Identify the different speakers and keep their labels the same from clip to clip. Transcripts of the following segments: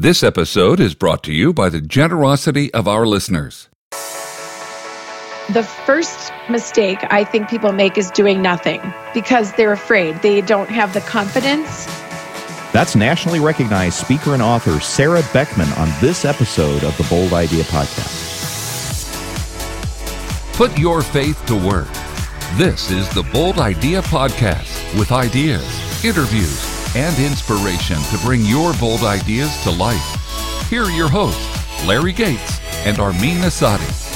Speaker 1: This episode is brought to you by the generosity of our listeners.
Speaker 2: The first mistake I think people make is doing nothing because they're afraid. They don't have the confidence.
Speaker 3: That's nationally recognized speaker and author Sarah Beckman on this episode of the Bold Idea Podcast.
Speaker 1: Put your faith to work. This is the Bold Idea Podcast with ideas, interviews, and inspiration to bring your bold ideas to life. Here are your hosts, Larry Gates and Armin Asadi.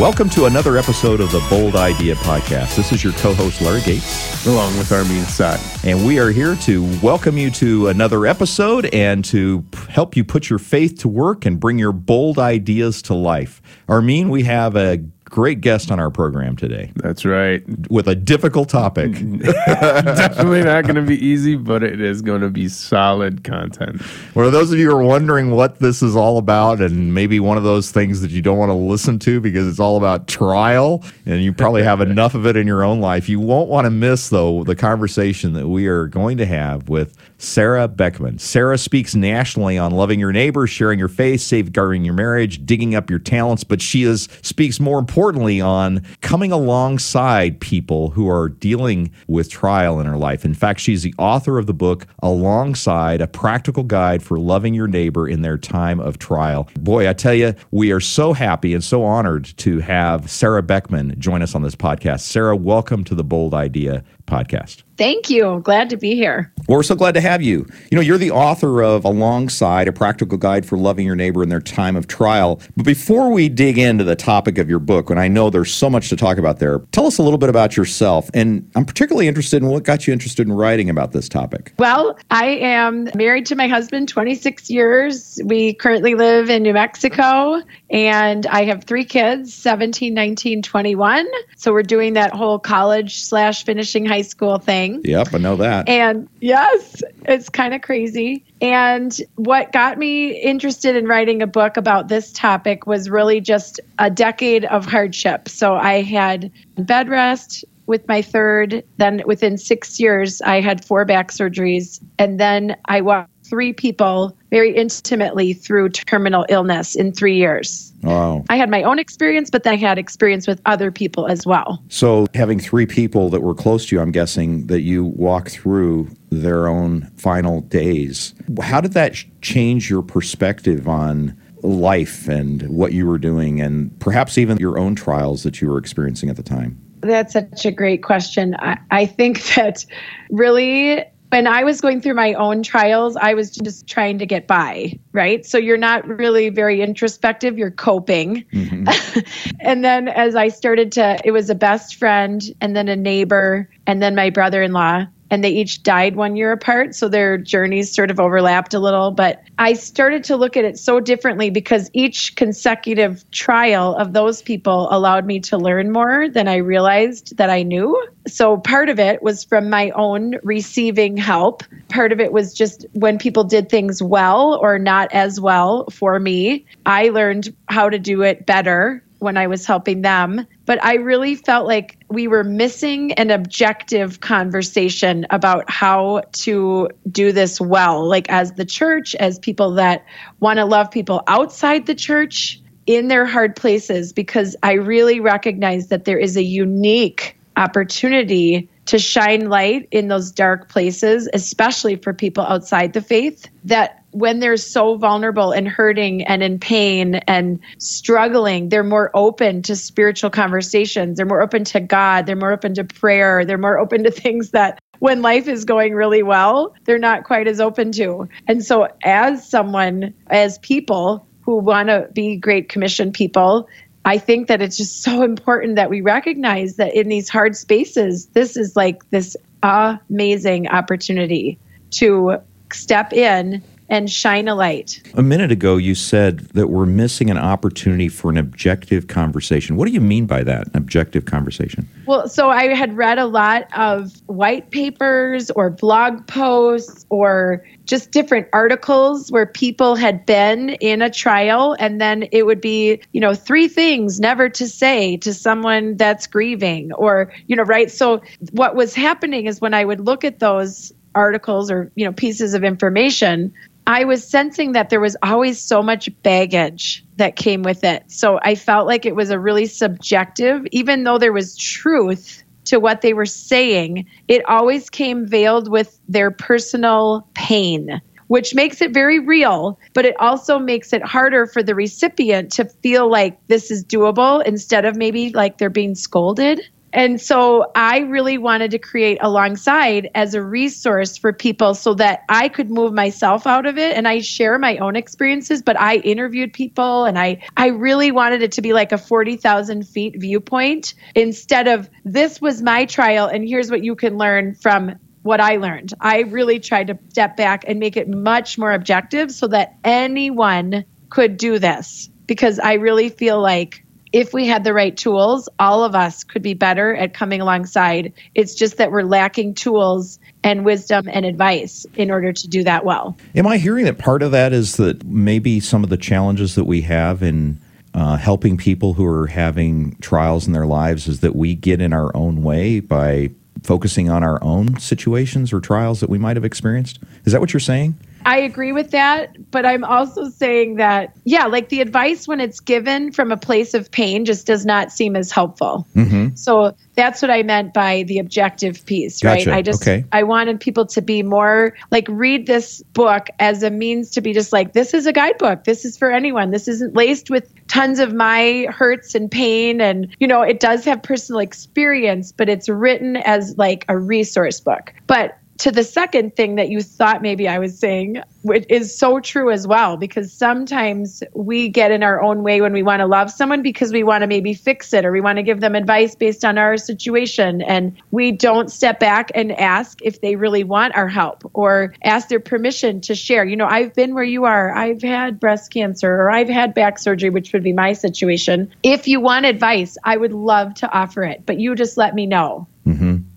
Speaker 3: Welcome to another episode of the Bold Idea Podcast. This is your co host, Larry Gates.
Speaker 4: Along with Armin Asadi.
Speaker 3: And we are here to welcome you to another episode and to help you put your faith to work and bring your bold ideas to life. Armin, we have a great guest on our program today.
Speaker 4: That's right.
Speaker 3: With a difficult topic.
Speaker 4: Definitely not going to be easy, but it is going to be solid content.
Speaker 3: For those of you who are wondering what this is all about, and maybe one of those things that you don't want to listen to because it's all about trial, and you probably have enough of it in your own life, you won't want to miss, though, the conversation that we are going to have with Sarah Beckman. Sarah speaks nationally on loving your neighbor, sharing your faith, safeguarding your marriage, digging up your talents, but she is speaks more importantly on coming alongside people who are dealing with trial in her life. In fact, she's the author of the book Alongside: A Practical Guide for Loving Your Neighbor in Their Time of Trial. Boy, I tell you, we are so happy and so honored to have Sarah Beckman join us on this podcast. Sarah, welcome to the Bold Idea podcast.
Speaker 2: Thank you. Glad to be here.
Speaker 3: Well, we're so glad to have you. You know, you're the author of Alongside, a practical guide for loving your neighbor in their time of trial. But before we dig into the topic of your book, and I know there's so much to talk about there, tell us a little bit about yourself. And I'm particularly interested in what got you interested in writing about this topic.
Speaker 2: Well, I am married to my husband 26 years. We currently live in New Mexico, and I have three kids 17, 19, 21. So we're doing that whole college slash finishing high school thing.
Speaker 3: Yep, I know that.
Speaker 2: And yes, it's kind of crazy. And what got me interested in writing a book about this topic was really just a decade of hardship. So I had bed rest with my third. Then within six years, I had four back surgeries. And then I walked three people very intimately through terminal illness in three years.
Speaker 3: Wow.
Speaker 2: I had my own experience, but then I had experience with other people as well.
Speaker 3: So, having three people that were close to you, I'm guessing that you walk through their own final days. How did that change your perspective on life and what you were doing, and perhaps even your own trials that you were experiencing at the time?
Speaker 2: That's such a great question. I, I think that really when I was going through my own trials, I was just trying to get by, right? So you're not really very introspective, you're coping. Mm-hmm. and then as I started to, it was a best friend and then a neighbor and then my brother in law and they each died one year apart. So their journeys sort of overlapped a little. But I started to look at it so differently because each consecutive trial of those people allowed me to learn more than I realized that I knew. So part of it was from my own receiving help. Part of it was just when people did things well or not as well for me, I learned how to do it better when I was helping them. But I really felt like we were missing an objective conversation about how to do this well, like as the church, as people that want to love people outside the church in their hard places, because I really recognize that there is a unique opportunity to shine light in those dark places, especially for people outside the faith, that when they're so vulnerable and hurting and in pain and struggling, they're more open to spiritual conversations. They're more open to God. They're more open to prayer. They're more open to things that when life is going really well, they're not quite as open to. And so, as someone, as people who want to be Great Commission people, I think that it's just so important that we recognize that in these hard spaces, this is like this amazing opportunity to step in and shine a light.
Speaker 3: A minute ago, you said that we're missing an opportunity for an objective conversation. What do you mean by that, an objective conversation?
Speaker 2: Well, so I had read a lot of white papers or blog posts or just different articles where people had been in a trial and then it would be you know three things never to say to someone that's grieving or you know right so what was happening is when i would look at those articles or you know pieces of information i was sensing that there was always so much baggage that came with it so i felt like it was a really subjective even though there was truth to what they were saying it always came veiled with their personal pain which makes it very real, but it also makes it harder for the recipient to feel like this is doable instead of maybe like they're being scolded. And so I really wanted to create alongside as a resource for people so that I could move myself out of it and I share my own experiences, but I interviewed people and I, I really wanted it to be like a 40,000 feet viewpoint instead of this was my trial and here's what you can learn from what I learned. I really tried to step back and make it much more objective so that anyone could do this because I really feel like if we had the right tools, all of us could be better at coming alongside. It's just that we're lacking tools and wisdom and advice in order to do that well.
Speaker 3: Am I hearing that part of that is that maybe some of the challenges that we have in uh, helping people who are having trials in their lives is that we get in our own way by focusing on our own situations or trials that we might have experienced? Is that what you're saying?
Speaker 2: I agree with that, but I'm also saying that, yeah, like the advice when it's given from a place of pain just does not seem as helpful. Mm-hmm. So that's what I meant by the objective piece,
Speaker 3: gotcha.
Speaker 2: right? I just,
Speaker 3: okay.
Speaker 2: I wanted people to be more like read this book as a means to be just like, this is a guidebook. This is for anyone. This isn't laced with tons of my hurts and pain. And, you know, it does have personal experience, but it's written as like a resource book. But to the second thing that you thought maybe I was saying, which is so true as well, because sometimes we get in our own way when we want to love someone because we want to maybe fix it or we want to give them advice based on our situation. And we don't step back and ask if they really want our help or ask their permission to share. You know, I've been where you are, I've had breast cancer or I've had back surgery, which would be my situation. If you want advice, I would love to offer it, but you just let me know.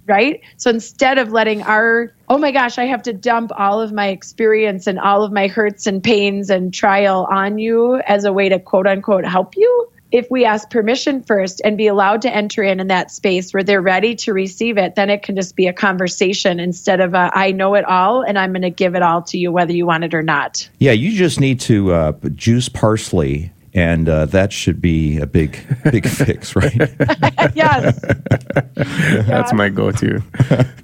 Speaker 2: Right? So instead of letting our, oh my gosh, I have to dump all of my experience and all of my hurts and pains and trial on you as a way to quote unquote help you, if we ask permission first and be allowed to enter in in that space where they're ready to receive it, then it can just be a conversation instead of a, I know it all and I'm going to give it all to you whether you want it or not.
Speaker 3: Yeah, you just need to uh, juice parsley and uh, that should be a big big fix right?
Speaker 2: Yes.
Speaker 4: That's my go-to.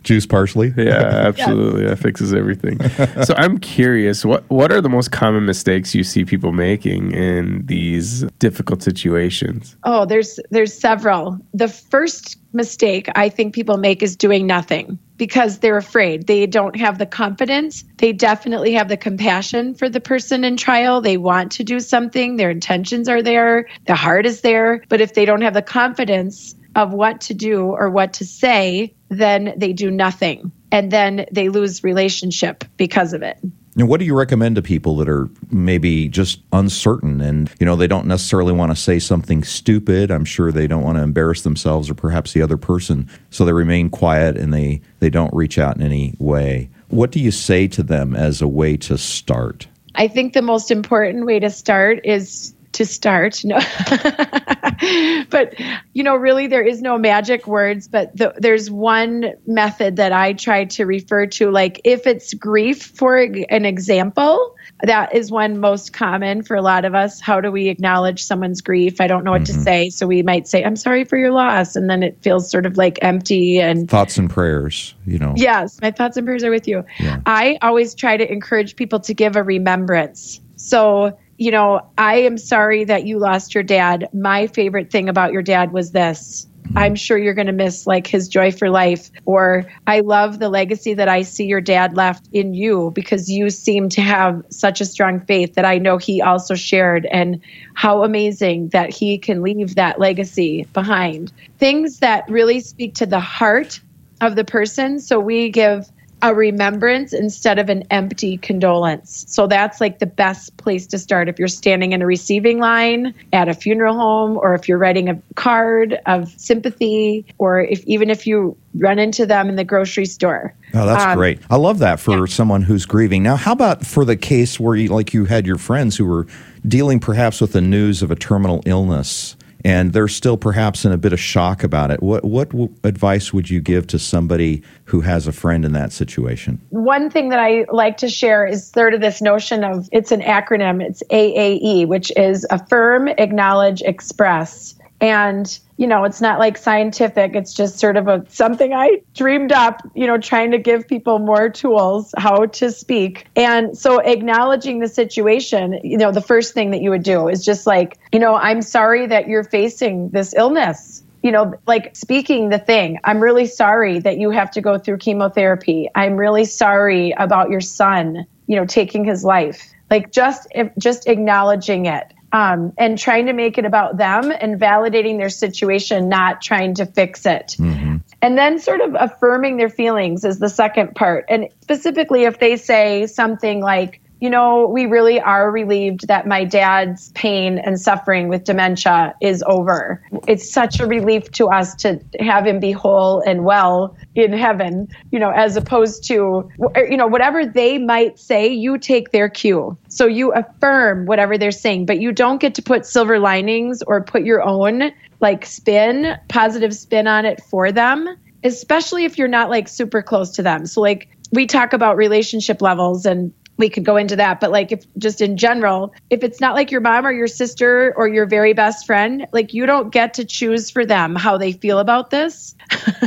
Speaker 3: Juice parsley?
Speaker 4: Yeah absolutely. That fixes everything. So i'm curious what what are the most common mistakes you see people making in these difficult situations?
Speaker 2: Oh there's there's several. The first mistake I think people make is doing nothing because they're afraid. They don't have the confidence. They definitely have the compassion for the person in trial. They want to do something, their intentions are there, the heart is there. But if they don't have the confidence of what to do or what to say, then they do nothing. And then they lose relationship because of it.
Speaker 3: And what do you recommend to people that are maybe just uncertain and you know they don't necessarily want to say something stupid? I'm sure they don't want to embarrass themselves or perhaps the other person, so they remain quiet and they they don't reach out in any way. What do you say to them as a way to start?
Speaker 2: I think the most important way to start is to start. No. but, you know, really there is no magic words, but the, there's one method that I try to refer to. Like if it's grief, for an example, that is one most common for a lot of us. How do we acknowledge someone's grief? I don't know what mm-hmm. to say. So we might say, I'm sorry for your loss. And then it feels sort of like empty and
Speaker 3: thoughts and prayers, you know.
Speaker 2: Yes, my thoughts and prayers are with you. Yeah. I always try to encourage people to give a remembrance. So you know, I am sorry that you lost your dad. My favorite thing about your dad was this. I'm sure you're going to miss like his joy for life. Or I love the legacy that I see your dad left in you because you seem to have such a strong faith that I know he also shared. And how amazing that he can leave that legacy behind. Things that really speak to the heart of the person. So we give a remembrance instead of an empty condolence. So that's like the best place to start if you're standing in a receiving line at a funeral home or if you're writing a card of sympathy or if even if you run into them in the grocery store.
Speaker 3: Oh, that's um, great. I love that for yeah. someone who's grieving. Now, how about for the case where you like you had your friends who were dealing perhaps with the news of a terminal illness and they're still perhaps in a bit of shock about it. What what w- advice would you give to somebody who has a friend in that situation?
Speaker 2: One thing that I like to share is sort of this notion of it's an acronym. It's AAE, which is affirm, acknowledge, express. And you know, it's not like scientific. It's just sort of a something I dreamed up, you know, trying to give people more tools how to speak. And so acknowledging the situation, you know, the first thing that you would do is just like, you know, I'm sorry that you're facing this illness you know, like speaking the thing. I'm really sorry that you have to go through chemotherapy. I'm really sorry about your son, you know, taking his life. Like just just acknowledging it um, and trying to make it about them and validating their situation, not trying to fix it. Mm-hmm. And then sort of affirming their feelings is the second part. And specifically, if they say something like, you know, we really are relieved that my dad's pain and suffering with dementia is over. It's such a relief to us to have him be whole and well in heaven, you know, as opposed to, you know, whatever they might say, you take their cue. So you affirm whatever they're saying, but you don't get to put silver linings or put your own like spin, positive spin on it for them, especially if you're not like super close to them. So, like, we talk about relationship levels and we could go into that but like if just in general if it's not like your mom or your sister or your very best friend like you don't get to choose for them how they feel about this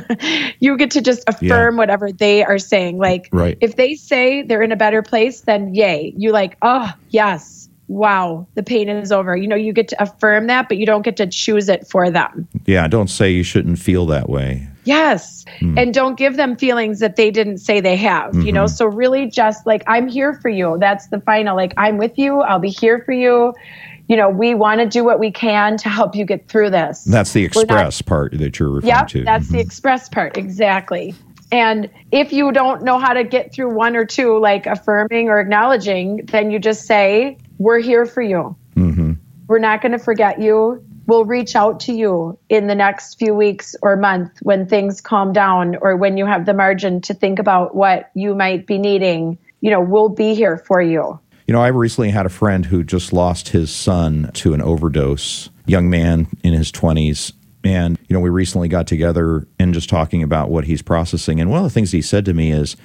Speaker 2: you get to just affirm yeah. whatever they are saying like
Speaker 3: right.
Speaker 2: if they say they're in a better place then yay you like oh yes wow, the pain is over. You know, you get to affirm that, but you don't get to choose it for them.
Speaker 3: Yeah, don't say you shouldn't feel that way.
Speaker 2: Yes. Mm. And don't give them feelings that they didn't say they have, mm-hmm. you know? Mm-hmm. So really just like, I'm here for you. That's the final, like, I'm with you. I'll be here for you. You know, we want to do what we can to help you get through this.
Speaker 3: That's the express not, part that you're referring
Speaker 2: yep,
Speaker 3: to.
Speaker 2: That's mm-hmm. the express part. Exactly. And if you don't know how to get through one or two, like affirming or acknowledging, then you just say, We're here for you. Mm-hmm. We're not going to forget you we'll reach out to you in the next few weeks or month when things calm down or when you have the margin to think about what you might be needing. You know, we'll be here for you.
Speaker 3: You know, I recently had a friend who just lost his son to an overdose, young man in his 20s. And, you know, we recently got together and just talking about what he's processing. And one of the things he said to me is,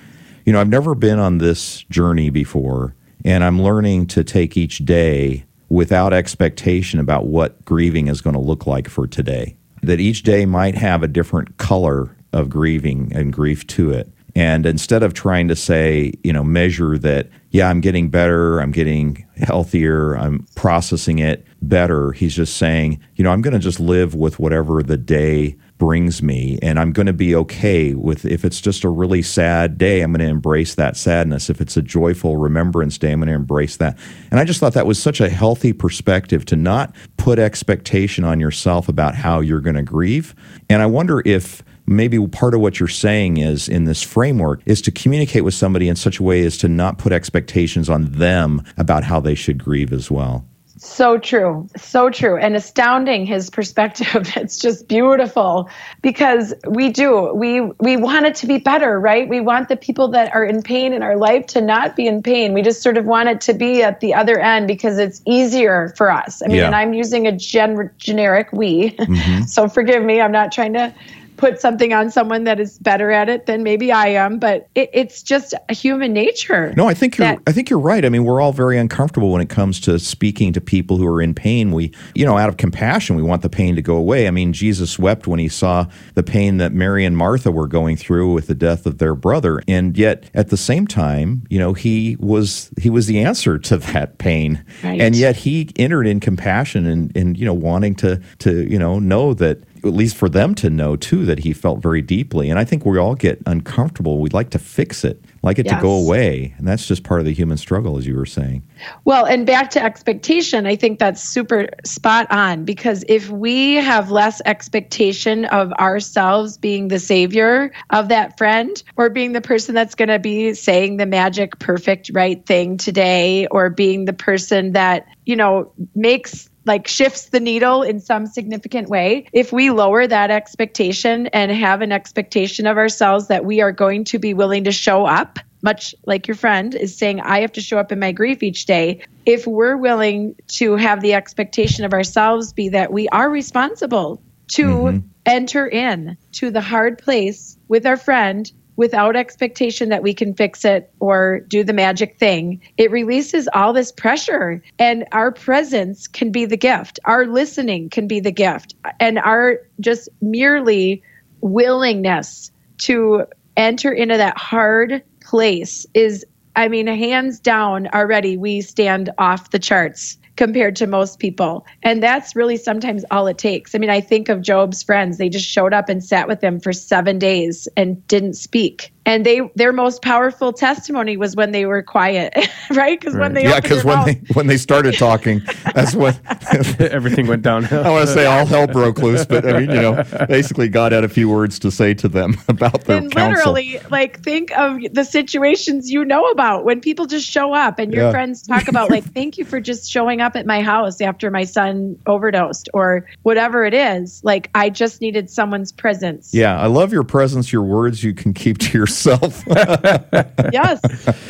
Speaker 3: you know, I've never been on this journey before, and I'm learning to take each day without expectation about what grieving is going to look like for today. That each day might have a different color of grieving and grief to it. And instead of trying to say, you know, measure that, yeah, I'm getting better, I'm getting healthier, I'm processing it better, he's just saying, you know, I'm going to just live with whatever the day brings me and I'm going to be okay with if it's just a really sad day I'm going to embrace that sadness. If it's a joyful remembrance day I'm going to embrace that. And I just thought that was such a healthy perspective to not put expectation on yourself about how you're going to grieve. And I wonder if maybe part of what you're saying is in this framework is to communicate with somebody in such a way as to not put expectations on them about how they should grieve as well
Speaker 2: so true. So true. And astounding his perspective. It's just beautiful because we do. We we want it to be better, right? We want the people that are in pain in our life to not be in pain. We just sort of want it to be at the other end because it's easier for us. I mean, yeah. and I'm using a gen- generic we. Mm-hmm. so forgive me. I'm not trying to put something on someone that is better at it than maybe I am, but it, it's just human nature.
Speaker 3: No, I think you're I think you're right. I mean, we're all very uncomfortable when it comes to speaking to people who are in pain. We, you know, out of compassion, we want the pain to go away. I mean, Jesus wept when he saw the pain that Mary and Martha were going through with the death of their brother, and yet at the same time, you know, he was he was the answer to that pain, right. and yet he entered in compassion and and you know wanting to to you know know that at least for them to know too that he felt very deeply. And I think we all get uncomfortable. We'd like to fix it, like it yes. to go away. And that's just part of the human struggle, as you were saying.
Speaker 2: Well, and back to expectation, I think that's super spot on because if we have less expectation of ourselves being the savior of that friend or being the person that's going to be saying the magic, perfect, right thing today or being the person that, you know, makes like shifts the needle in some significant way, if we lower that expectation and have an expectation of ourselves that we are going to be willing to show up much like your friend is saying, I have to show up in my grief each day. If we're willing to have the expectation of ourselves be that we are responsible to
Speaker 3: Mhm.
Speaker 2: enter in to the hard place with our friend without expectation that we can fix it or do the magic thing, it releases all this pressure. And our presence can be the gift, our listening can be the gift, and our just merely willingness to enter into that hard place is, I mean, hands down already, we stand off the charts compared to most people. And that's really sometimes all it takes. I mean, I think of Job's friends. They just showed up and sat with him for 7 days and didn't speak. And they their most powerful testimony was when they were quiet, right? Cuz when they
Speaker 5: yeah, because when
Speaker 2: mouth-
Speaker 5: they when they started talking, that's when
Speaker 4: Everything went downhill.
Speaker 5: I want to say all hell broke loose. But I mean, you know, basically God had a few words to say to them about their
Speaker 2: and
Speaker 5: counsel.
Speaker 2: literally like think of the situations you know about when people just show up and your
Speaker 5: Yeah.
Speaker 2: friends talk about like thank you for just showing up at my house after my son overdosed or whatever it is like i just needed someone's presence
Speaker 5: Yeah, I love your presence, your words you can keep to yourself.
Speaker 2: yes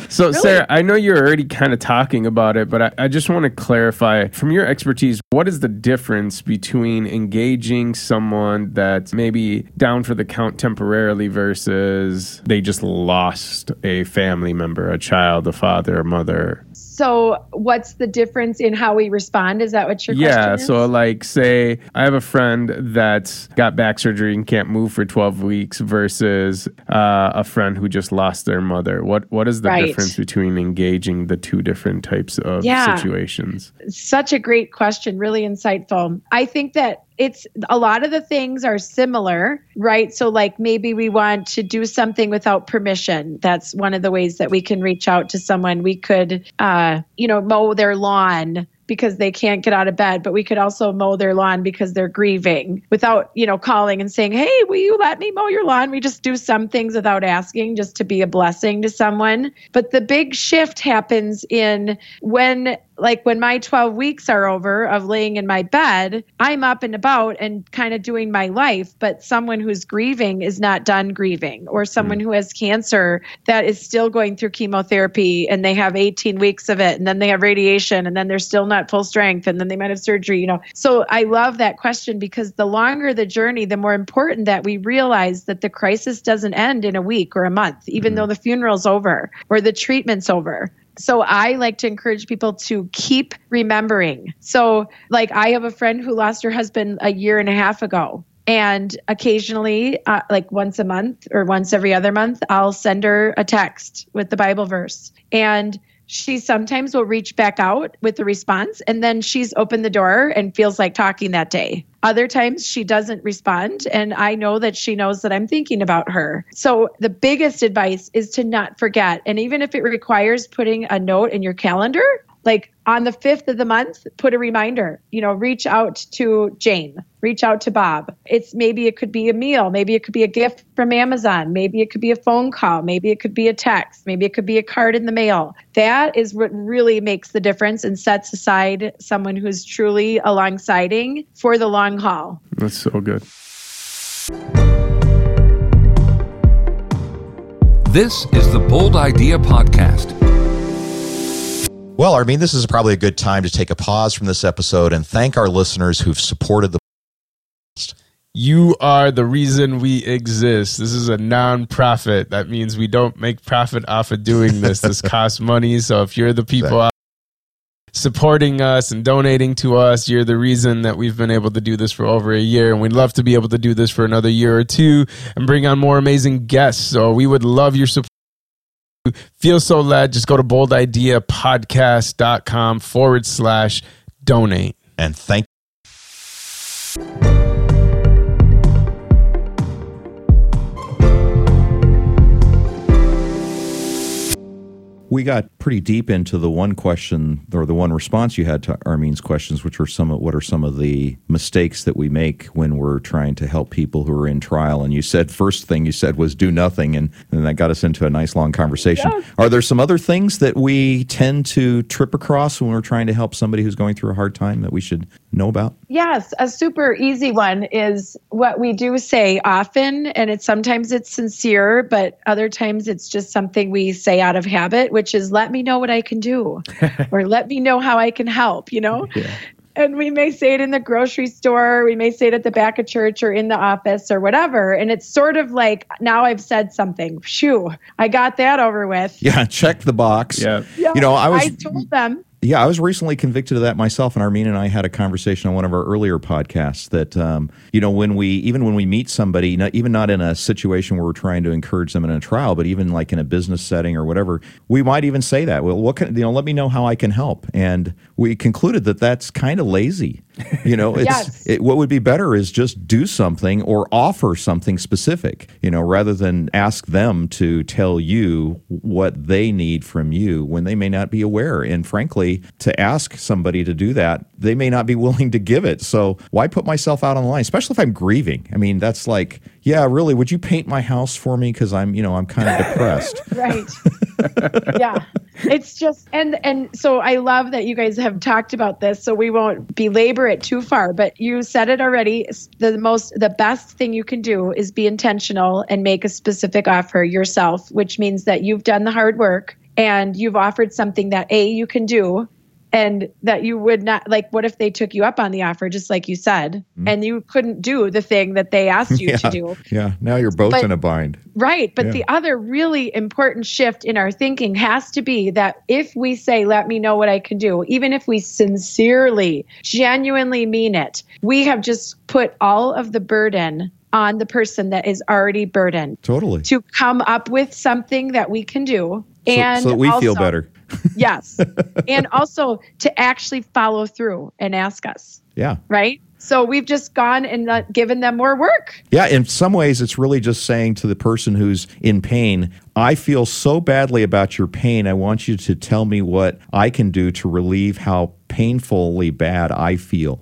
Speaker 4: So,
Speaker 2: Really?
Speaker 4: Sarah, I know you're already kind of talking about it, but I, I just want to clarify from your expertise, what is the difference between engaging someone that's maybe down for the count temporarily versus they just lost a family member, a child, a father, a mother?
Speaker 2: So what's the difference in how we respond is that what your
Speaker 4: Yeah.
Speaker 2: question is?
Speaker 4: So, like, say I have a friend that's got back surgery and can't move for 12 weeks versus uh, a friend who just lost their mother. What What is the
Speaker 2: Right.
Speaker 4: difference between engaging the two different types of
Speaker 2: Yeah.
Speaker 4: situations?
Speaker 2: such a great question, really insightful. I think that it's a lot of the things are similar, right? So, like maybe we want to do something without permission. That's one of the ways that we can reach out to someone. We could, uh, you know, mow their lawn because they can't get out of bed, but we could also mow their lawn because they're grieving without, you know, calling and saying, Hey, will you let me mow your lawn? We just do some things without asking just to be a blessing to someone. But the big shift happens in when like when my 12 weeks are over of laying in my bed, I'm up and about and kind of doing my life, but someone who's grieving is not done grieving, or someone mm. who has cancer that is still going through chemotherapy and they have 18 weeks of it, and then they have radiation, and then they're still not full strength, and then they might have surgery, you know. So I love that question because the longer the journey, the more important that we realize that the crisis doesn't end in a week or a month, even though the funeral's over or the treatment's over. So I like to encourage people to keep remembering. So, like, I have a friend who lost her husband a year and a half ago. And occasionally, uh, like once a month or once every other month, I'll send her a text with the Bible verse. And she sometimes will reach back out with a response, and then she's opened the door and feels like talking that day. Other times she doesn't respond, and I know that she knows that I'm thinking about her. So, the biggest advice is to not forget. And even if it requires putting a note in your calendar, like on the 5th of the month, put a reminder, you know, reach out to Jane, reach out to Bob. It's maybe it could be a meal, maybe it could be a gift from Amazon, maybe it could be a phone call, maybe it could be a text, maybe it could be a card in the mail. That is what really makes the difference and sets aside someone who's truly alongsiding for the long haul.
Speaker 4: That's so good.
Speaker 1: This is the Bold Idea Podcast.
Speaker 3: Well, I mean, this is probably a good time to take a pause from this episode and thank our listeners who've supported the podcast.
Speaker 6: You are the reason we exist. This is a non-profit. That means we don't make profit off of doing this. This costs money. So if you're the people out supporting us and donating to us, you're the reason that we've been able to do this for over a year. And we'd love to be able to do this for another year or two and bring on more amazing guests. So we would love your support. Feel so led. Just go to boldideapodcast.com forward slash donate.
Speaker 3: and thank We got pretty deep into the one question or the one response you had to Armin's questions, which were some of what are some of the mistakes that we make when we're trying to help people who are in trial. And you said first thing you said was do nothing, and, and that got us into a nice long conversation.
Speaker 2: Yes.
Speaker 3: Are there some other things that we tend to trip across when we're trying to help somebody who's going through a hard time that we should know about?
Speaker 2: Yes, a super easy one is what we do say often, and it's sometimes it's sincere, but other times it's just something we say out of habit, which is let me know what I can do or let me know how I can help, you know? And we may say it in the grocery store, we may say it at the back of church or in the office or whatever. And it's sort of like now I've said something. Phew, I got that over with.
Speaker 3: Yeah, check the box.
Speaker 4: Yeah.
Speaker 2: Yeah,
Speaker 3: You know, I was I
Speaker 2: told them.
Speaker 3: Yeah, I was recently convicted of that myself, and Armin and I had a conversation on one of our earlier podcasts that um, you know when we even when we meet somebody, not, even not in a situation where we're trying to encourage them in a trial, but even like in a business setting or whatever, we might even say that. Well, what can you know? Let me know how I can help, and we concluded that that's kind of lazy. You know, it's
Speaker 2: Yes.
Speaker 3: it, what would be better is just do something or offer something specific. You know, rather than ask them to tell you what they need from you when they may not be aware. And frankly, to ask somebody to do that, they may not be willing to give it. So why put myself out on the line, especially if I'm grieving? I mean, that's like, yeah, really, would you paint my house for me because I'm, you know, I'm kind of depressed.
Speaker 2: right yeah it's just and and so i love that you guys have talked about this so we won't belabor it too far but you said it already the most the best thing you can do is be intentional and make a specific offer yourself which means that you've done the hard work and you've offered something that a you can do and that you would not like what if they took you up on the offer just like you said mm-hmm. and you couldn't do the thing that they asked you to do
Speaker 5: Yeah. Now you're both
Speaker 2: But-
Speaker 5: in a bind.
Speaker 2: Right. But
Speaker 5: Yeah.
Speaker 2: the other really important shift in our thinking has to be that if we say, let me know what I can do, even if we sincerely, genuinely mean it, we have just put all of the burden on the person that is already burdened
Speaker 3: Totally.
Speaker 2: to come up with something that we can do.
Speaker 3: So,
Speaker 2: And
Speaker 3: so that we feel better.
Speaker 2: Yes. and also to actually follow through and ask us.
Speaker 3: Yeah.
Speaker 2: Right. So we've just gone and given them more work.
Speaker 3: Yeah, in some ways, it's really just saying to the person who's in pain, I feel so badly about your pain. I want you to tell me what I can do to relieve how painfully bad I feel.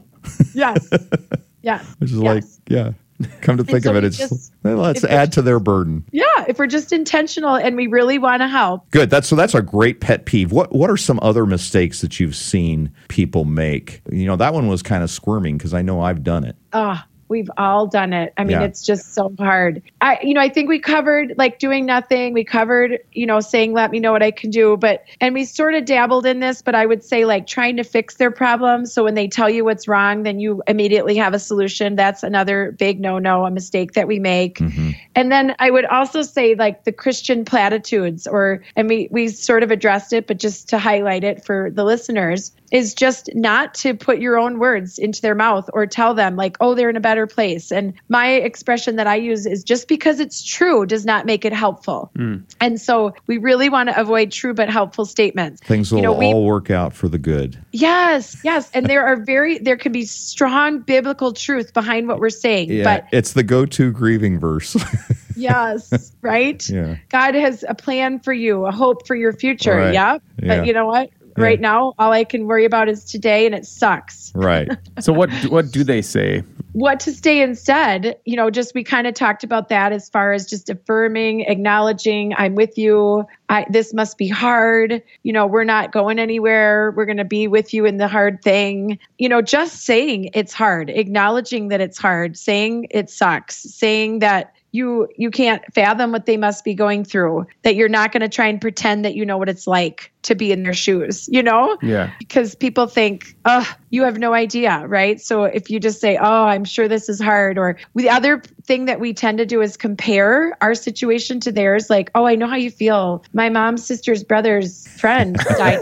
Speaker 2: Yes. yes.
Speaker 5: Which is
Speaker 2: yes.
Speaker 5: like, yeah. Come to think
Speaker 2: so
Speaker 5: of it, it's
Speaker 2: just-
Speaker 5: let's add to their burden.
Speaker 2: Yeah, if we're just intentional and we really want to help.
Speaker 3: Good. That's so. That's a great pet peeve. What What are some other mistakes that you've seen people make? You know, that one was kind of squirming because I know I've done it.
Speaker 2: Oh, we've all done it. I mean,
Speaker 3: Yeah.
Speaker 2: it's just so hard. I, you know, I think we covered like doing nothing. We covered, you know, saying, let me know what I can do. But, and we sort of dabbled in this, but I would say like trying to fix their problems. So when they tell you what's wrong, then you immediately have a solution. That's another big no no, a mistake that we make. Mm-hmm. And then I would also say like the Christian platitudes, or, and we, we sort of addressed it, but just to highlight it for the listeners, is just not to put your own words into their mouth or tell them like, oh, they're in a better place. And my expression that I use is just because it's true does not make it helpful. Hmm. And so we really want to avoid true but helpful statements.
Speaker 3: Things will
Speaker 2: You know, we-
Speaker 3: all work out for the good.
Speaker 2: Yes, yes. And there are very, there can be strong biblical truth behind what we're saying.
Speaker 5: Yeah.
Speaker 2: But
Speaker 5: it's the go to grieving verse.
Speaker 2: yes, right?
Speaker 5: Yeah.
Speaker 2: God has a plan for you, a hope for your future.
Speaker 5: Right.
Speaker 2: Yep.
Speaker 5: Yeah.
Speaker 2: But you know what? Right now, all I can worry about is today, and it sucks.
Speaker 5: right.
Speaker 4: So what what do they say?
Speaker 2: What to stay instead? You know, just we kind of talked about that as far as just affirming, acknowledging, I'm with you. I, this must be hard. You know, we're not going anywhere. We're going to be with you in the hard thing. You know, just saying it's hard, acknowledging that it's hard, saying it sucks, saying that you you can't fathom what they must be going through that you're not going to try and pretend that you know what it's like to be in their shoes you know
Speaker 4: Yeah.
Speaker 2: because people think, oh, you have no idea, right? So if you just say, oh, I'm sure this is hard, or the other thing that we tend to do is compare our situation to theirs, like, oh, I know how you feel. My mom's sister's brother's friend died.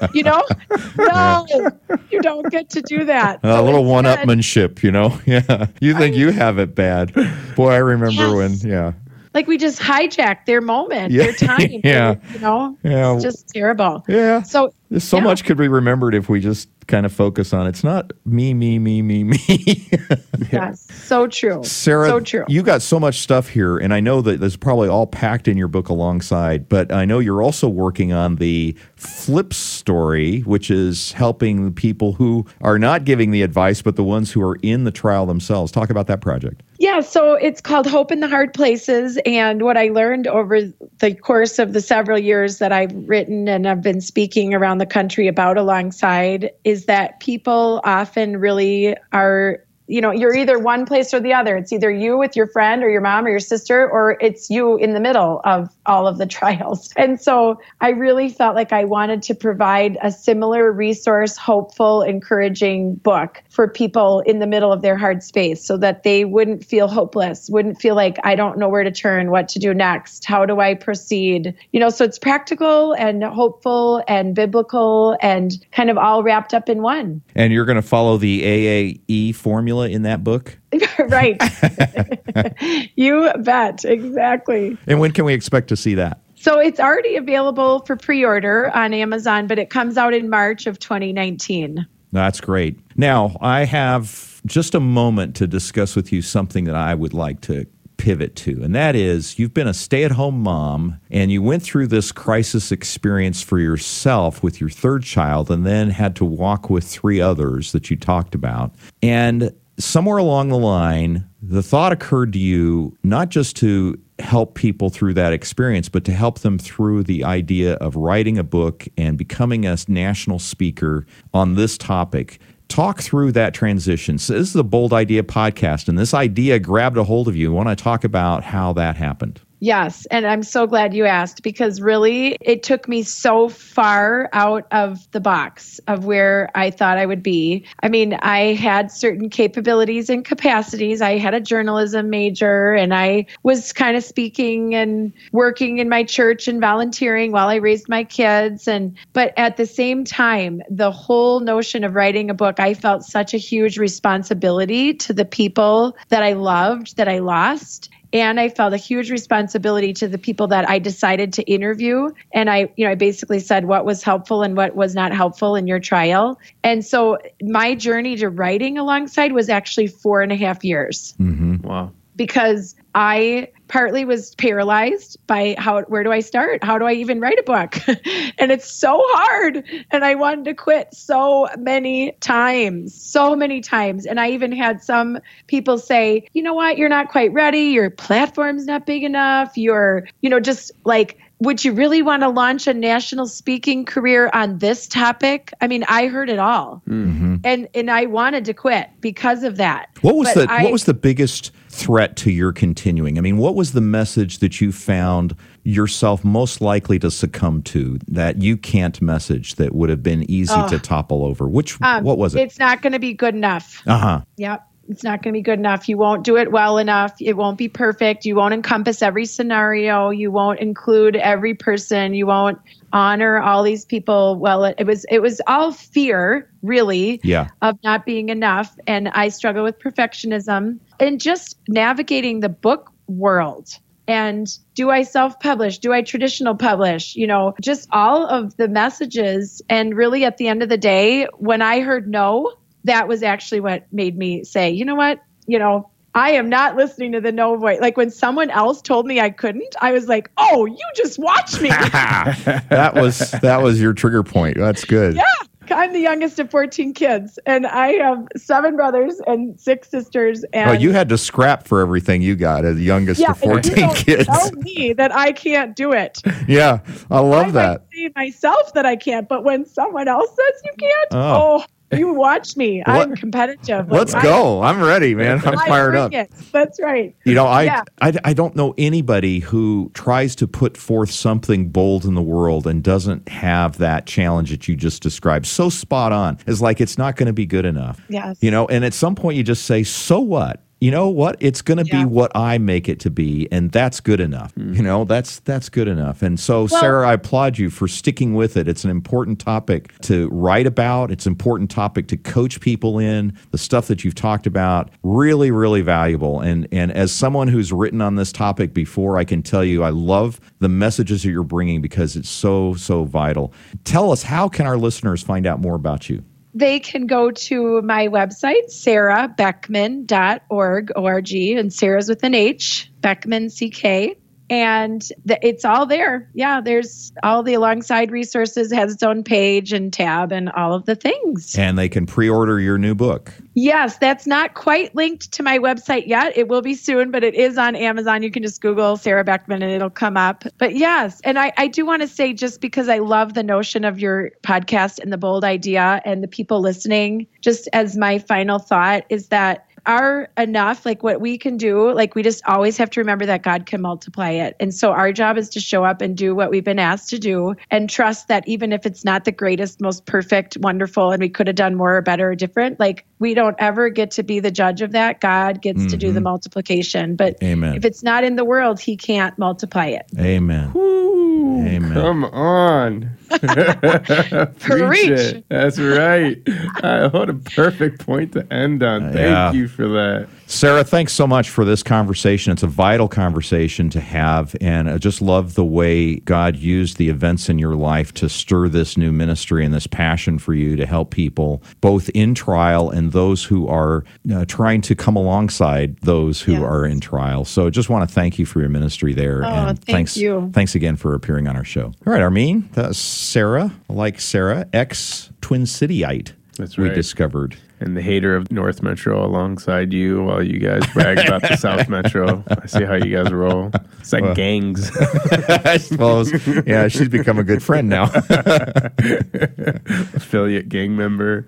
Speaker 2: You know? No, you don't get to do that.
Speaker 5: A
Speaker 2: So
Speaker 5: little one-upmanship you know? Yeah. You think you have it bad. Boy, I remember
Speaker 2: Yes.
Speaker 5: when, yeah.
Speaker 2: like we just hijack their moment,
Speaker 3: Yeah.
Speaker 2: their time.
Speaker 3: Yeah.
Speaker 2: You know,
Speaker 3: Yeah.
Speaker 2: it's just terrible.
Speaker 3: Yeah.
Speaker 2: So
Speaker 3: so
Speaker 2: Yeah.
Speaker 3: much could be remembered if we just kind of focus on it's not me, me, me, me, me.
Speaker 2: yes, so true.
Speaker 3: Sarah,
Speaker 2: so true.
Speaker 3: you got so much stuff here, and I know that there's probably all packed in your book alongside, but I know you're also working on the flip story, which is helping people who are not giving the advice, but the ones who are in the trial themselves. Talk about that project.
Speaker 2: Yeah, so it's called Hope in the Hard Places. And what I learned over the course of the several years that I've written and I've been speaking around the country about alongside is that people often really are. You know, you're either one place or the other. It's either you with your friend or your mom or your sister, or it's you in the middle of all of the trials. And so I really felt like I wanted to provide a similar resource, hopeful, encouraging book for people in the middle of their hard space so that they wouldn't feel hopeless, wouldn't feel like I don't know where to turn, what to do next, how do I proceed? You know, so it's practical and hopeful and biblical and kind of all wrapped up in one.
Speaker 3: And you're going to follow the AAE formula in that book.
Speaker 2: right. you bet. Exactly.
Speaker 3: And when can we expect to see that?
Speaker 2: So it's already available for pre order on Amazon, but it comes out in March of 2019.
Speaker 3: That's great. Now, I have just a moment to discuss with you something that I would like to pivot to, and that is you've been a stay at home mom and you went through this crisis experience for yourself with your third child and then had to walk with three others that you talked about. And somewhere along the line, the thought occurred to you not just to help people through that experience, but to help them through the idea of writing a book and becoming a national speaker on this topic. Talk through that transition. So, this is the Bold Idea podcast, and this idea grabbed a hold of you. I want to talk about how that happened.
Speaker 2: Yes, and I'm so glad you asked because really it took me so far out of the box of where I thought I would be. I mean, I had certain capabilities and capacities. I had a journalism major and I was kind of speaking and working in my church and volunteering while I raised my kids and but at the same time, the whole notion of writing a book, I felt such a huge responsibility to the people that I loved that I lost and I felt a huge responsibility to the people that I decided to interview. And I, you know, I basically said what was helpful and what was not helpful in your trial. And so my journey to writing alongside was actually four and a half years mm-hmm.
Speaker 4: Wow.
Speaker 2: because I partly was paralyzed by how where do I start? How do I even write a book? and it's so hard and I wanted to quit so many times. So many times and I even had some people say, "You know what? You're not quite ready. Your platform's not big enough. You're, you know, just like would you really want to launch a national speaking career on this topic? I mean, I heard it all. Mm-hmm. And and I wanted to quit because of that.
Speaker 3: What was
Speaker 2: But
Speaker 3: the
Speaker 2: I-
Speaker 3: What was the biggest threat to your continuing? I mean, what was the message that you found yourself most likely to succumb to that you can't message that would have been easy to topple over? Which
Speaker 2: Um,
Speaker 3: what was it?
Speaker 2: It's not going to be good enough.
Speaker 3: Uh huh.
Speaker 2: Yep. It's not going to be good enough. You won't do it well enough. It won't be perfect. You won't encompass every scenario. You won't include every person. You won't honor all these people. Well, it, it was it was all fear, really,
Speaker 3: Yeah.
Speaker 2: of not being enough. And I struggle with perfectionism and just navigating the book world. And do I self publish? Do I traditional publish? You know, just all of the messages. And really, at the end of the day, when I heard no, that was actually what made me say, you know what? You know, I am not listening to the no voice. Like when someone else told me I couldn't, I was like, oh, you just watch me.
Speaker 3: that was that was your trigger point. That's good.
Speaker 2: Yeah. I'm the youngest of 14 kids, and I have seven brothers and six sisters. And
Speaker 3: Oh, you had to scrap for everything you got as the youngest
Speaker 2: yeah,
Speaker 3: of
Speaker 2: and
Speaker 3: 14
Speaker 2: you don't
Speaker 3: kids.
Speaker 2: Tell me that I can't do it.
Speaker 3: Yeah, I love
Speaker 2: I
Speaker 3: that.
Speaker 2: might say myself that I can't, but when someone else says you can't,
Speaker 3: Oh.
Speaker 2: oh, you watch me.
Speaker 3: Let-
Speaker 2: I'm competitive.
Speaker 3: Let's
Speaker 2: I-
Speaker 3: go. I'm ready, man. I'm fired up.
Speaker 2: it. That's right.
Speaker 3: You know, I,
Speaker 2: Yeah.
Speaker 3: I I don't know anybody who tries to put forth something bold in the world and doesn't have that challenge that you just described. So spot on. It's like it's not going to be good enough.
Speaker 2: Yes.
Speaker 3: You know, and at some point you just say, "So what?" You know what? It's going to
Speaker 2: Yeah.
Speaker 3: be what I make it to be, and that's good enough. Hmm. You know, that's that's good enough. And so, Sarah, I applaud you for sticking with it. It's an important topic to write about. It's an important topic to coach people in. The stuff that you've talked about, really, really valuable. And and as someone who's written on this topic before, I can tell you, I love the messages that you're bringing because it's so so vital. Tell us, how can our listeners find out more about you?
Speaker 2: They can go to my website, sarahbeckman.org, O-R-G, and Sarah's with an H, Beckman, C-K. And the, it's all there. Yeah, there's all the alongside resources, has its own page and tab and all of the things.
Speaker 3: And they can pre-order your new book.
Speaker 2: Yes, that's not quite linked to my website yet. It will be soon, but it is on Amazon. You can just Google Sarah Beckman and it'll come up. But yes, and I, I do want to say, just because I love the notion of your podcast and the bold idea and the people listening, just as my final thought is that are enough like what we can do like we just always have to remember that god can multiply it and so our job is to show up and do what we've been asked to do and trust that even if it's not the greatest most perfect wonderful and we could have done more or better or different like we don't ever get to be the judge of that god gets to do the mm-hmm. multiplication but
Speaker 3: Amen.
Speaker 2: if it's not in the world he can't multiply it
Speaker 3: Amen.
Speaker 4: Ooh,
Speaker 3: Amen.
Speaker 4: Come on. Preach
Speaker 2: Preach.
Speaker 4: it. That's right. Uh, what a perfect point to end on. Thank
Speaker 3: Yeah.
Speaker 4: you for that.
Speaker 3: Sarah, thanks so much for this conversation. It's a vital conversation to have. And I just love the way God used the events in your life to stir this new ministry and this passion for you to help people, both in trial and those who are uh, trying to come alongside those who
Speaker 2: Yes.
Speaker 3: are in trial. So I just want to thank you for your ministry there.
Speaker 2: Oh,
Speaker 3: and
Speaker 2: thank
Speaker 3: thanks,
Speaker 2: you.
Speaker 3: Thanks again for appearing on our show. All right, Armin, that's Sarah, like Sarah, ex Twin Cityite.
Speaker 4: That's
Speaker 3: We discovered.
Speaker 4: And the hater of North Metro alongside you while you guys brag about the South Metro. I see how you guys roll. It's like gangs.
Speaker 3: I suppose. Yeah, she's become a good friend now.
Speaker 4: Affiliate gang member.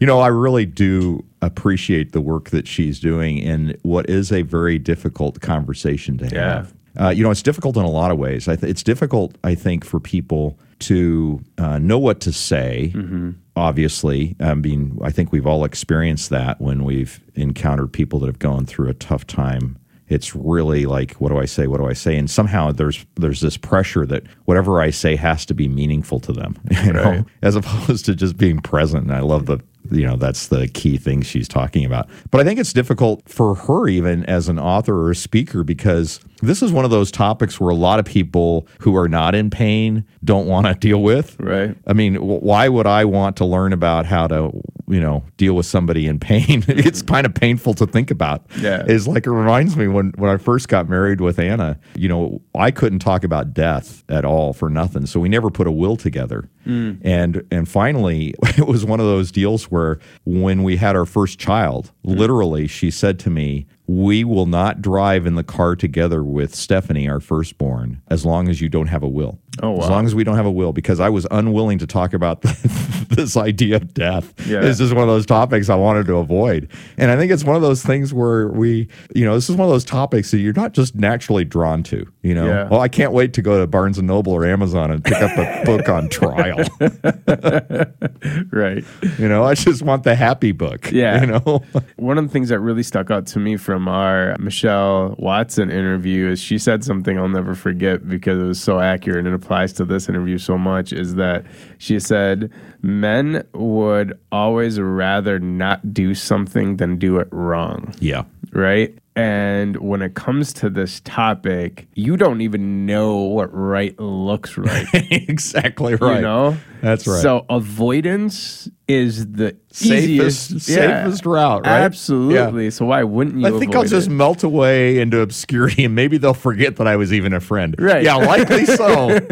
Speaker 3: You know, I really do appreciate the work that she's doing in what is a very difficult conversation to
Speaker 4: Yeah.
Speaker 3: have. Uh, you know, it's difficult in a lot of ways. I th- it's difficult, I think, for people to uh, know what to say.
Speaker 4: Mm-hmm.
Speaker 3: Obviously, I mean, I think we've all experienced that when we've encountered people that have gone through a tough time. It's really like, what do I say? What do I say? And somehow there's there's this pressure that whatever I say has to be meaningful to them, you know,
Speaker 4: Right.
Speaker 3: as opposed to just being present. And I love the you know that's the key thing she's talking about but i think it's difficult for her even as an author or a speaker because this is one of those topics where a lot of people who are not in pain don't want to deal with.
Speaker 4: Right.
Speaker 3: i mean why would i want to learn about how to you know deal with somebody in pain? It's kind of painful to think about.
Speaker 4: Yeah.
Speaker 3: it's like it reminds me when when i first got married with anna you know i couldn't talk about death at all for nothing so we never put a will together. Mm. And and finally it was one of those deals where when we had our first child mm. literally she said to me we will not drive in the car together with Stephanie, our firstborn, as long as you don't have a will.
Speaker 4: Oh,
Speaker 3: As long as we don't have a will, because I was unwilling to talk about this idea of death.
Speaker 4: Yeah.
Speaker 3: It's just one of those topics I wanted to avoid. And I think it's one of those things where we, you know, this is one of those topics that you're not just naturally drawn to. You know,
Speaker 4: Yeah.
Speaker 3: well, I can't wait to go to Barnes and Noble or Amazon and pick up a book on trial.
Speaker 4: Right.
Speaker 3: You know, I just want the happy book.
Speaker 4: Yeah.
Speaker 3: You know,
Speaker 4: One of the things that really stuck out to me from our Michelle Watson interview is she said something I'll never forget because it was so accurate and applies to this interview so much is that she said men would always rather not do something than do it wrong.
Speaker 3: yeah.
Speaker 4: right? And when it comes to this topic, you don't even know what right looks right.
Speaker 3: exactly right.
Speaker 4: You know?
Speaker 3: That's right.
Speaker 4: So avoidance is the
Speaker 3: Safest-
Speaker 4: easiest, yeah,
Speaker 3: safest route, right?
Speaker 4: Absolutely. So why wouldn't you?
Speaker 3: I think I'll just
Speaker 4: it?
Speaker 3: melt away into obscurity and maybe they'll forget that I was even a friend.
Speaker 4: Right.
Speaker 3: Yeah, likely so.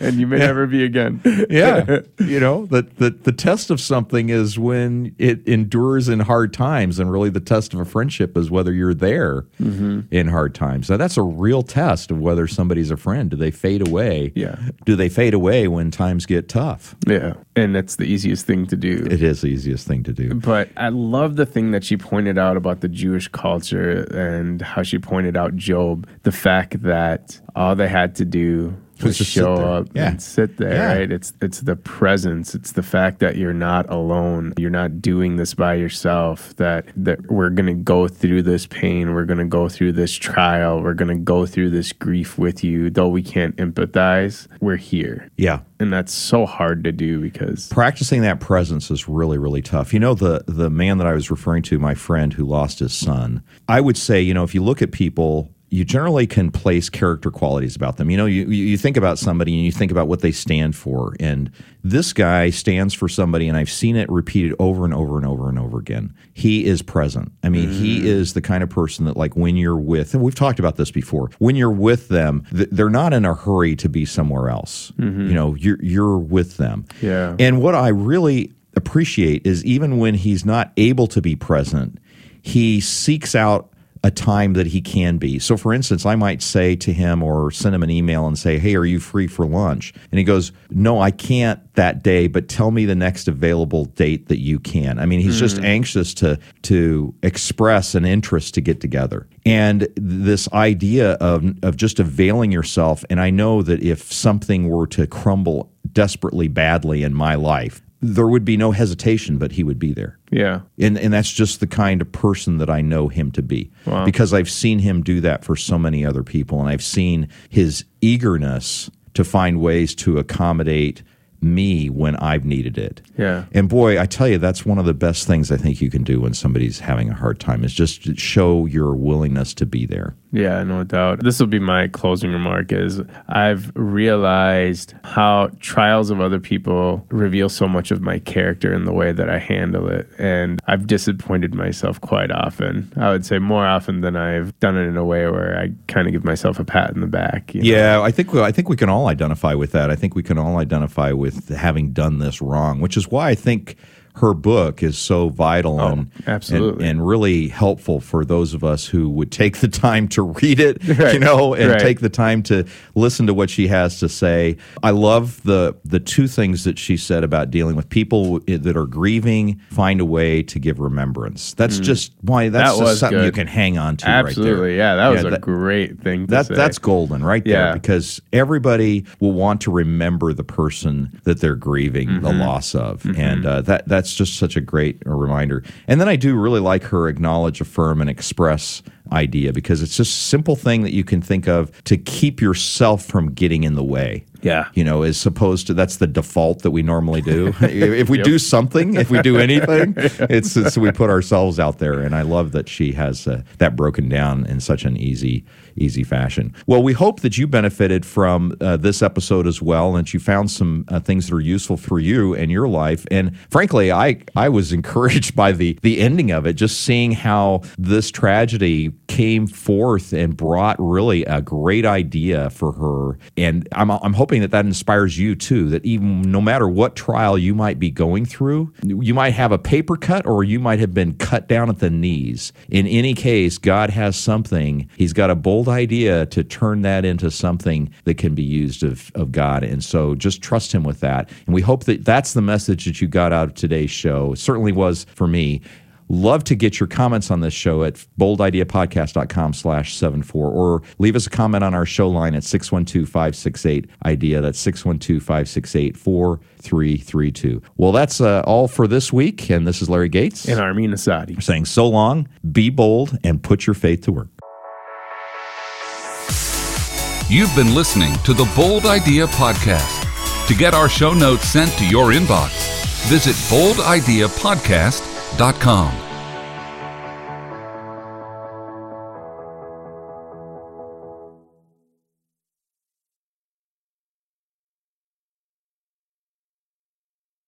Speaker 4: and you may never be again.
Speaker 3: yeah. You know, the, the, the test of something is when it endures in hard times. And really, the test of a friendship is whether you're there mm-hmm. in hard times. Now, that's a real test of whether somebody's a friend. Do they fade away?
Speaker 4: Yeah.
Speaker 3: Do they fade away when times get tough?
Speaker 4: Yeah, and that's the easiest thing to do.
Speaker 3: It is the easiest thing to do.
Speaker 4: But I love the thing that she pointed out about the Jewish culture and how she pointed out Job, the fact that all they had to do
Speaker 5: just
Speaker 4: show up
Speaker 5: Yeah.
Speaker 4: and sit there,
Speaker 5: Yeah.
Speaker 4: right? It's it's the presence. It's the fact that you're not alone. You're not doing this by yourself. That that we're gonna go through this pain. We're gonna go through this trial. We're gonna go through this grief with you. Though we can't empathize, we're here.
Speaker 3: Yeah.
Speaker 4: And that's so hard to do because
Speaker 3: practicing that presence is really really tough you know the the man that i was referring to my friend who lost his son i would say you know if you look at people you generally can place character qualities about them. You know, you, you think about somebody and you think about what they stand for. And this guy stands for somebody, and I've seen it repeated over and over and over and over again. He is present. I mean, he mm. is the kind of person that, like, when you're with, and we've talked about this before, when you're with them, th- they're not in a hurry to be somewhere else. Mm-hmm. You know, you're, you're with them.
Speaker 4: Yeah.
Speaker 3: And what I really appreciate is even when he's not able to be present, he seeks out a time that he can be. So, for instance, I might say to him or send him an email and say, Hey, are you free for lunch? And he goes, No, I can't that day, but tell me the next available date that you can. I mean, he's just hmm. anxious to to express an interest to get together. And this idea of of just availing yourself, and I know that if something were to crumble desperately badly in my life, there would be no hesitation, but he would be there.
Speaker 4: yeah.
Speaker 3: And and that's just the kind of person that I know him to be.
Speaker 4: Wow.
Speaker 3: Because I've seen him do that for so many other people and I've seen his eagerness to find ways to accommodate me when I've needed it.
Speaker 4: Yeah.
Speaker 3: And boy, I tell you that's one of the best things I think you can do when somebody's having a hard time is just show your willingness to be there.
Speaker 4: Yeah, no doubt. This will be my closing remark is I've realized how trials of other people reveal so much of my character and the way that I handle it. And I've disappointed myself quite often. I would say more often than I've done it in a way where I kind of give myself a pat in the back. you know?
Speaker 3: Yeah, I think I think we can all identify with that. I think we can all identify with having done this wrong, which is why I think her book is so vital and,
Speaker 4: Oh, absolutely.
Speaker 3: and and really helpful for those of us who would take the time to read it, you know, and
Speaker 4: right.
Speaker 3: take the time to listen to what she has to say. I love the the two things that she said about dealing with people that are grieving. Find a way to give remembrance. That's just why that's
Speaker 4: Mm. That
Speaker 3: just something you can hang on to.
Speaker 4: Absolutely.
Speaker 3: right there.
Speaker 4: yeah, that was
Speaker 3: Yeah,
Speaker 4: a
Speaker 3: that-
Speaker 4: great thing to
Speaker 3: that
Speaker 4: say.
Speaker 3: that's golden right there
Speaker 4: Yeah.
Speaker 3: because everybody will want to remember the person that they're grieving the
Speaker 4: Mm-hmm.
Speaker 3: loss of, and uh, that that's just such a great reminder. And then I do really like her acknowledge, affirm, and express idea because it's just a simple thing that you can think of to keep yourself from getting in the way.
Speaker 4: Yeah.
Speaker 3: You know, as opposed to that's the default that we normally do. if we do something, if we do anything, it's, it's we put ourselves out there. And I love that she has uh, that broken down in such an easy, easy fashion. Well, we hope that you benefited from uh, this episode as well, and that you found some uh, things that are useful for you and your life. And frankly, I I was encouraged by the the ending of it, just seeing how this tragedy came forth and brought really a great idea for her. And I'm I'm hoping that that inspires you too. That even no matter what trial you might be going through, you might have a paper cut or you might have been cut down at the knees. In any case, God has something. He's got a bold idea to turn that into something that can be used of, of God. And so just trust Him with that. And we hope that that's the message that you got out of today's show. It certainly was for me. Love to get your comments on this show at boldideapodcast.com slash 74 or leave us a comment on our show line at 612-568-IDEA. That's 612-568-4332. Well, that's uh, all for this week. And this is Larry Gates
Speaker 4: and Armin Asadi.
Speaker 3: saying so long, be bold, and put your faith to work.
Speaker 1: You've been listening to the Bold Idea Podcast. To get our show notes sent to your inbox, visit boldideapodcast.com www.thebridgeofhope.com.